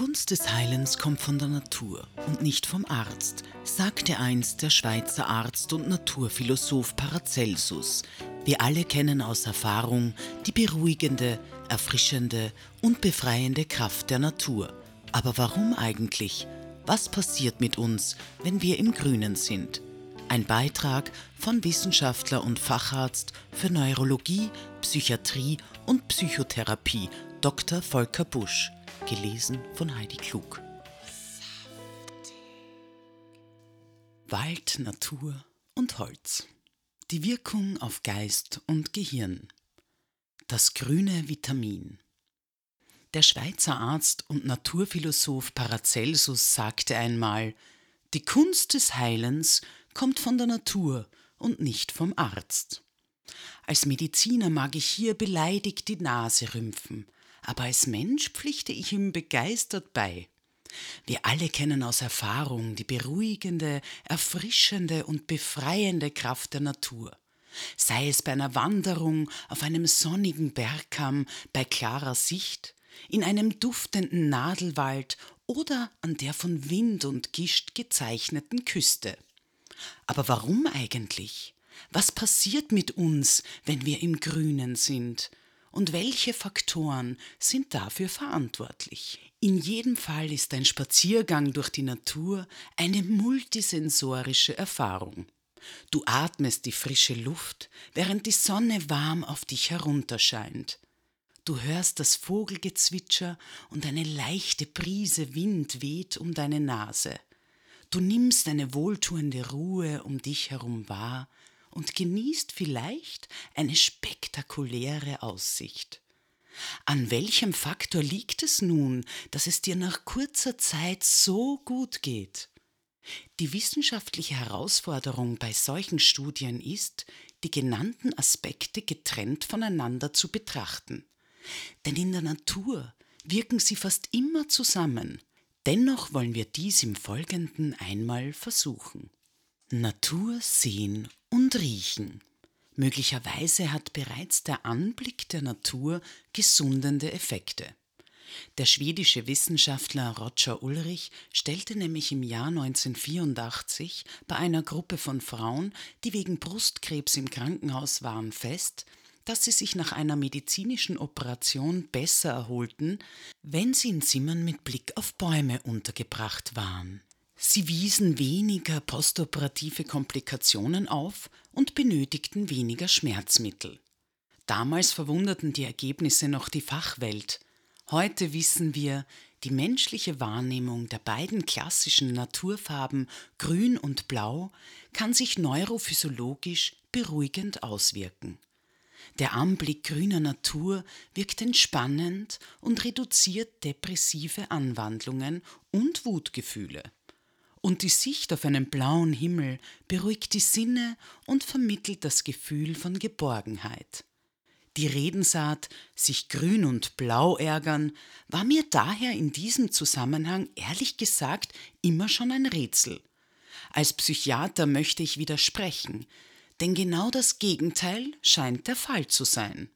Kunst des Heilens kommt von der Natur und nicht vom Arzt, sagte einst der Schweizer Arzt und Naturphilosoph Paracelsus. Wir alle kennen aus Erfahrung die beruhigende, erfrischende und befreiende Kraft der Natur. Aber warum eigentlich? Was passiert mit uns, wenn wir im Grünen sind? Ein Beitrag von Wissenschaftler und Facharzt für Neurologie, Psychiatrie und Psychotherapie Dr. Volker Busch. Gelesen von Heidi Klug. Wald, Natur und Holz. Die Wirkung auf Geist und Gehirn. Das grüne Vitamin. Der Schweizer Arzt und Naturphilosoph Paracelsus sagte einmal, die Kunst des Heilens kommt von der Natur und nicht vom Arzt. Als Mediziner mag ich hier beleidigt die Nase rümpfen, aber als Mensch pflichte ich ihm begeistert bei. Wir alle kennen aus Erfahrung die beruhigende, erfrischende und befreiende Kraft der Natur. Sei es bei einer Wanderung auf einem sonnigen Bergkamm bei klarer Sicht, in einem duftenden Nadelwald oder an der von Wind und Gischt gezeichneten Küste. Aber warum eigentlich? Was passiert mit uns, wenn wir im Grünen sind? Und welche Faktoren sind dafür verantwortlich. In jedem Fall ist ein Spaziergang durch die Natur eine multisensorische Erfahrung. Du atmest die frische Luft, während die Sonne warm auf dich herunterscheint. Du hörst das Vogelgezwitscher und eine leichte Brise Wind weht um deine Nase. Du nimmst eine wohltuende Ruhe um dich herum wahr und genießt vielleicht eine spektakuläre Aussicht. An welchem Faktor liegt es nun, dass es dir nach kurzer Zeit so gut geht? Die wissenschaftliche Herausforderung bei solchen Studien ist, die genannten Aspekte getrennt voneinander zu betrachten. Denn in der Natur wirken sie fast immer zusammen. Dennoch wollen wir dies im Folgenden einmal versuchen. Natur sehen und riechen. Möglicherweise hat bereits der Anblick der Natur gesundende Effekte. Der schwedische Wissenschaftler Roger Ulrich stellte nämlich im Jahr 1984 bei einer Gruppe von Frauen, die wegen Brustkrebs im Krankenhaus waren, fest, dass sie sich nach einer medizinischen Operation besser erholten, wenn sie in Zimmern mit Blick auf Bäume untergebracht waren. Sie wiesen weniger postoperative Komplikationen auf und benötigten weniger Schmerzmittel. Damals verwunderten die Ergebnisse noch die Fachwelt. Heute wissen wir, die menschliche Wahrnehmung der beiden klassischen Naturfarben Grün und Blau kann sich neurophysiologisch beruhigend auswirken. Der Anblick grüner Natur wirkt entspannend und reduziert depressive Anwandlungen und Wutgefühle und die Sicht auf einen blauen Himmel beruhigt die Sinne und vermittelt das Gefühl von Geborgenheit. Die Redensart sich grün und blau ärgern war mir daher in diesem Zusammenhang ehrlich gesagt immer schon ein Rätsel. Als Psychiater möchte ich widersprechen, denn genau das Gegenteil scheint der Fall zu sein.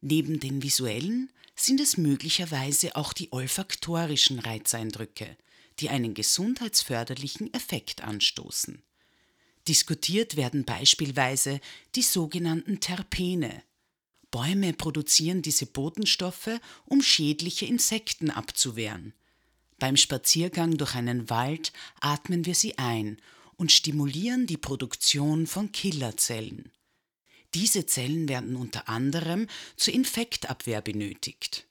Neben den visuellen sind es möglicherweise auch die olfaktorischen Reizeindrücke, die einen gesundheitsförderlichen Effekt anstoßen. Diskutiert werden beispielsweise die sogenannten Terpene. Bäume produzieren diese Botenstoffe, um schädliche Insekten abzuwehren. Beim Spaziergang durch einen Wald atmen wir sie ein und stimulieren die Produktion von Killerzellen. Diese Zellen werden unter anderem zur Infektabwehr benötigt.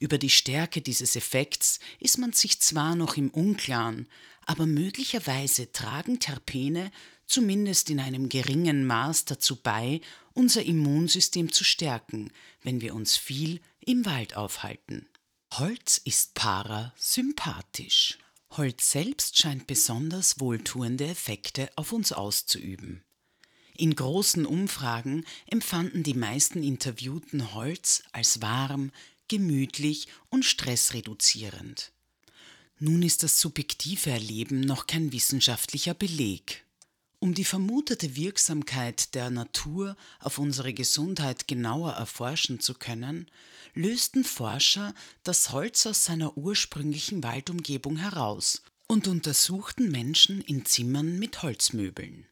Über die Stärke dieses Effekts ist man sich zwar noch im Unklaren, aber möglicherweise tragen Terpene zumindest in einem geringen Maß dazu bei, unser Immunsystem zu stärken, wenn wir uns viel im Wald aufhalten. Holz ist parasympathisch. Holz selbst scheint besonders wohltuende Effekte auf uns auszuüben. In großen Umfragen empfanden die meisten Interviewten Holz als warm, gemütlich und stressreduzierend. Nun ist das subjektive Erleben noch kein wissenschaftlicher Beleg. Um die vermutete Wirksamkeit der Natur auf unsere Gesundheit genauer erforschen zu können, lösten Forscher das Holz aus seiner ursprünglichen Waldumgebung heraus und untersuchten Menschen in Zimmern mit Holzmöbeln.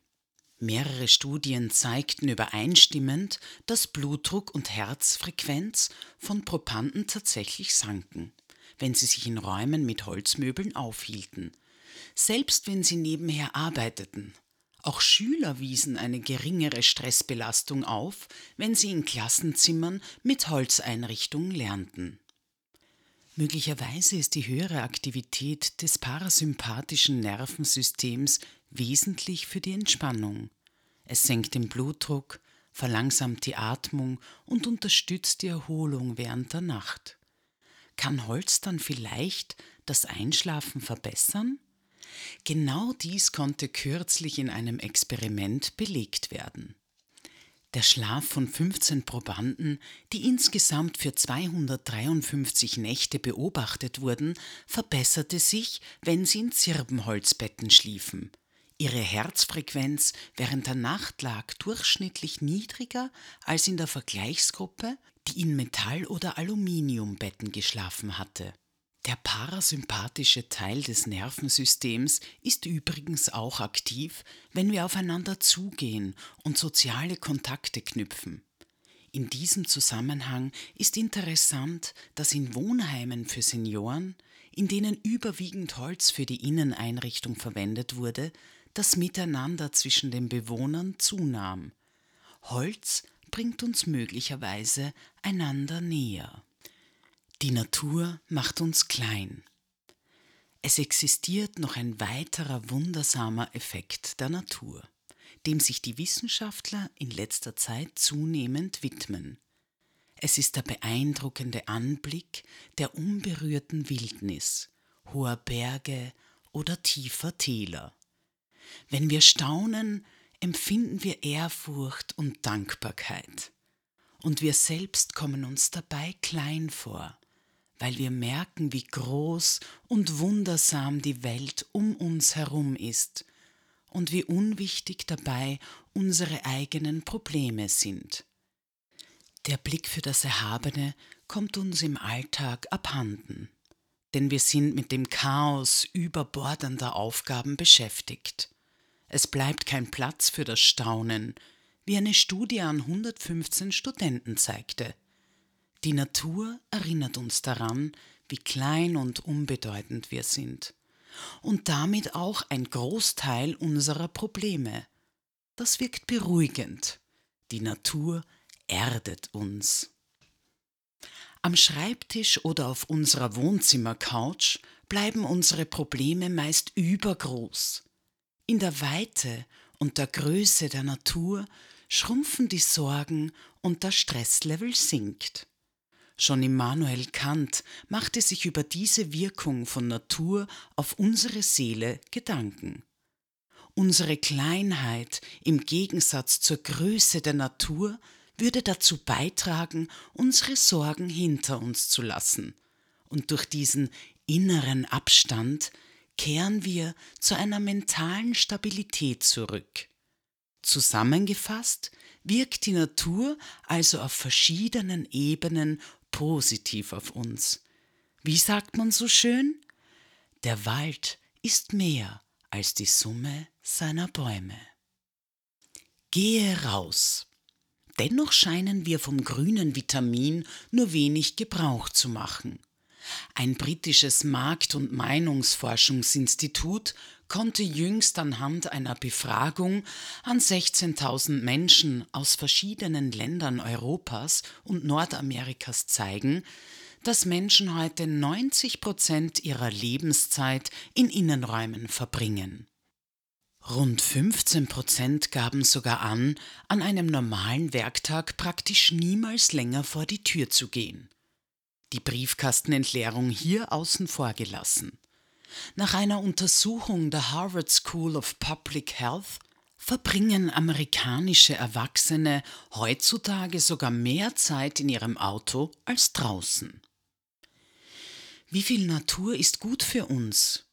Mehrere Studien zeigten übereinstimmend, dass Blutdruck und Herzfrequenz von Probanden tatsächlich sanken, wenn sie sich in Räumen mit Holzmöbeln aufhielten, selbst wenn sie nebenher arbeiteten. Auch Schüler wiesen eine geringere Stressbelastung auf, wenn sie in Klassenzimmern mit Holzeinrichtungen lernten. Möglicherweise ist die höhere Aktivität des parasympathischen Nervensystems wesentlich für die Entspannung. Es senkt den Blutdruck, verlangsamt die Atmung und unterstützt die Erholung während der Nacht. Kann Holz dann vielleicht das Einschlafen verbessern? Genau dies konnte kürzlich in einem Experiment belegt werden. Der Schlaf von 15 Probanden, die insgesamt für 253 Nächte beobachtet wurden, verbesserte sich, wenn sie in Zirbenholzbetten schliefen. Ihre Herzfrequenz während der Nacht lag durchschnittlich niedriger als in der Vergleichsgruppe, die in Metall- oder Aluminiumbetten geschlafen hatte. Der parasympathische Teil des Nervensystems ist übrigens auch aktiv, wenn wir aufeinander zugehen und soziale Kontakte knüpfen. In diesem Zusammenhang ist interessant, dass in Wohnheimen für Senioren, in denen überwiegend Holz für die Inneneinrichtung verwendet wurde, das Miteinander zwischen den Bewohnern zunahm. Holz bringt uns möglicherweise einander näher. Die Natur macht uns klein. Es existiert noch ein weiterer wundersamer Effekt der Natur, dem sich die Wissenschaftler in letzter Zeit zunehmend widmen. Es ist der beeindruckende Anblick der unberührten Wildnis, hoher Berge oder tiefer Täler. Wenn wir staunen, empfinden wir Ehrfurcht und Dankbarkeit. Und wir selbst kommen uns dabei klein vor weil wir merken, wie groß und wundersam die Welt um uns herum ist und wie unwichtig dabei unsere eigenen Probleme sind. Der Blick für das Erhabene kommt uns im Alltag abhanden, denn wir sind mit dem Chaos überbordender Aufgaben beschäftigt. Es bleibt kein Platz für das Staunen, wie eine Studie an 115 Studenten zeigte. Die Natur erinnert uns daran, wie klein und unbedeutend wir sind und damit auch ein Großteil unserer Probleme. Das wirkt beruhigend. Die Natur erdet uns. Am Schreibtisch oder auf unserer Wohnzimmercouch bleiben unsere Probleme meist übergroß. In der Weite und der Größe der Natur schrumpfen die Sorgen und das Stresslevel sinkt. Schon Immanuel Kant machte sich über diese Wirkung von Natur auf unsere Seele Gedanken. Unsere Kleinheit im Gegensatz zur Größe der Natur würde dazu beitragen, unsere Sorgen hinter uns zu lassen. Und durch diesen inneren Abstand kehren wir zu einer mentalen Stabilität zurück. Zusammengefasst wirkt die Natur also auf verschiedenen Ebenen positiv auf uns. Wie sagt man so schön? Der Wald ist mehr als die Summe seiner Bäume. Gehe raus. Dennoch scheinen wir vom grünen Vitamin nur wenig Gebrauch zu machen. Ein britisches Markt- und Meinungsforschungsinstitut konnte jüngst anhand einer Befragung an 16.000 Menschen aus verschiedenen Ländern Europas und Nordamerikas zeigen, dass Menschen heute 90 Prozent ihrer Lebenszeit in Innenräumen verbringen. Rund 15 Prozent gaben sogar an, an einem normalen Werktag praktisch niemals länger vor die Tür zu gehen. Die Briefkastenentleerung hier außen vor gelassen. Nach einer Untersuchung der Harvard School of Public Health verbringen amerikanische Erwachsene heutzutage sogar mehr Zeit in ihrem Auto als draußen. Wie viel Natur ist gut für uns?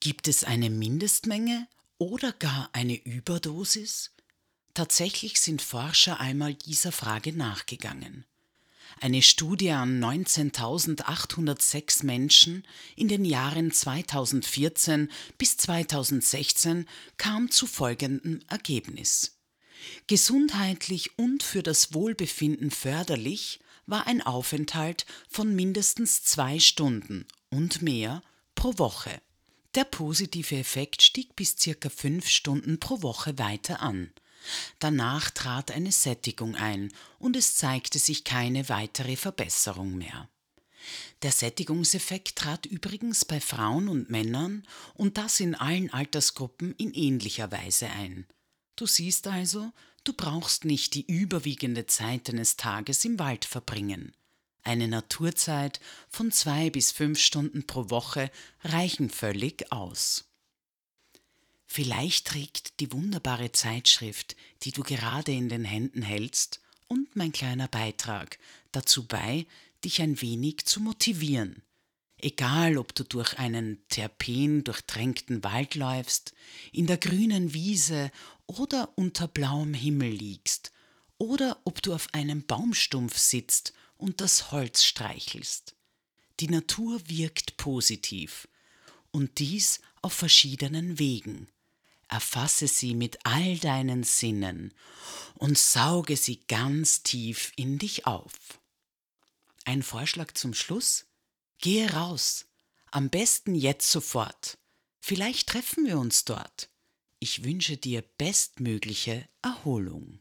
Gibt es eine Mindestmenge oder gar eine Überdosis? Tatsächlich sind Forscher einmal dieser Frage nachgegangen. Eine Studie an 19.806 Menschen in den Jahren 2014 bis 2016 kam zu folgendem Ergebnis. Gesundheitlich und für das Wohlbefinden förderlich war ein Aufenthalt von mindestens zwei Stunden und mehr pro Woche. Der positive Effekt stieg bis circa fünf Stunden pro Woche weiter an. Danach trat eine Sättigung ein und es zeigte sich keine weitere Verbesserung mehr. Der Sättigungseffekt trat übrigens bei Frauen und Männern und das in allen Altersgruppen in ähnlicher Weise ein. Du siehst also, du brauchst nicht die überwiegende Zeit deines Tages im Wald verbringen. Eine Naturzeit von zwei bis fünf Stunden pro Woche reichen völlig aus. Vielleicht trägt die wunderbare Zeitschrift, die du gerade in den Händen hältst, und mein kleiner Beitrag dazu bei, dich ein wenig zu motivieren. Egal, ob du durch einen terpen durchtränkten Wald läufst, in der grünen Wiese oder unter blauem Himmel liegst, oder ob du auf einem Baumstumpf sitzt und das Holz streichelst. Die Natur wirkt positiv, und dies auf verschiedenen Wegen. Erfasse sie mit all deinen Sinnen und sauge sie ganz tief in dich auf. Ein Vorschlag zum Schluss? Gehe raus, am besten jetzt sofort. Vielleicht treffen wir uns dort. Ich wünsche dir bestmögliche Erholung.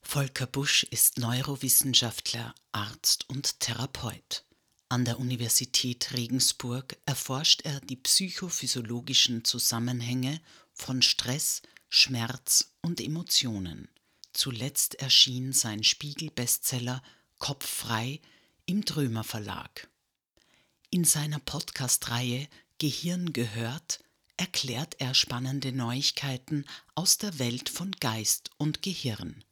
Volker Busch ist Neurowissenschaftler, Arzt und Therapeut. An der Universität Regensburg erforscht er die psychophysiologischen Zusammenhänge von Stress, Schmerz und Emotionen. Zuletzt erschien sein Spiegel-Bestseller Kopf frei im Drömer Verlag. In seiner Podcast-Reihe Gehirn gehört erklärt er spannende Neuigkeiten aus der Welt von Geist und Gehirn.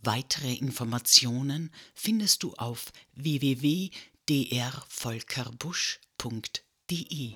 Weitere Informationen findest du auf www.drvolkerbusch.de.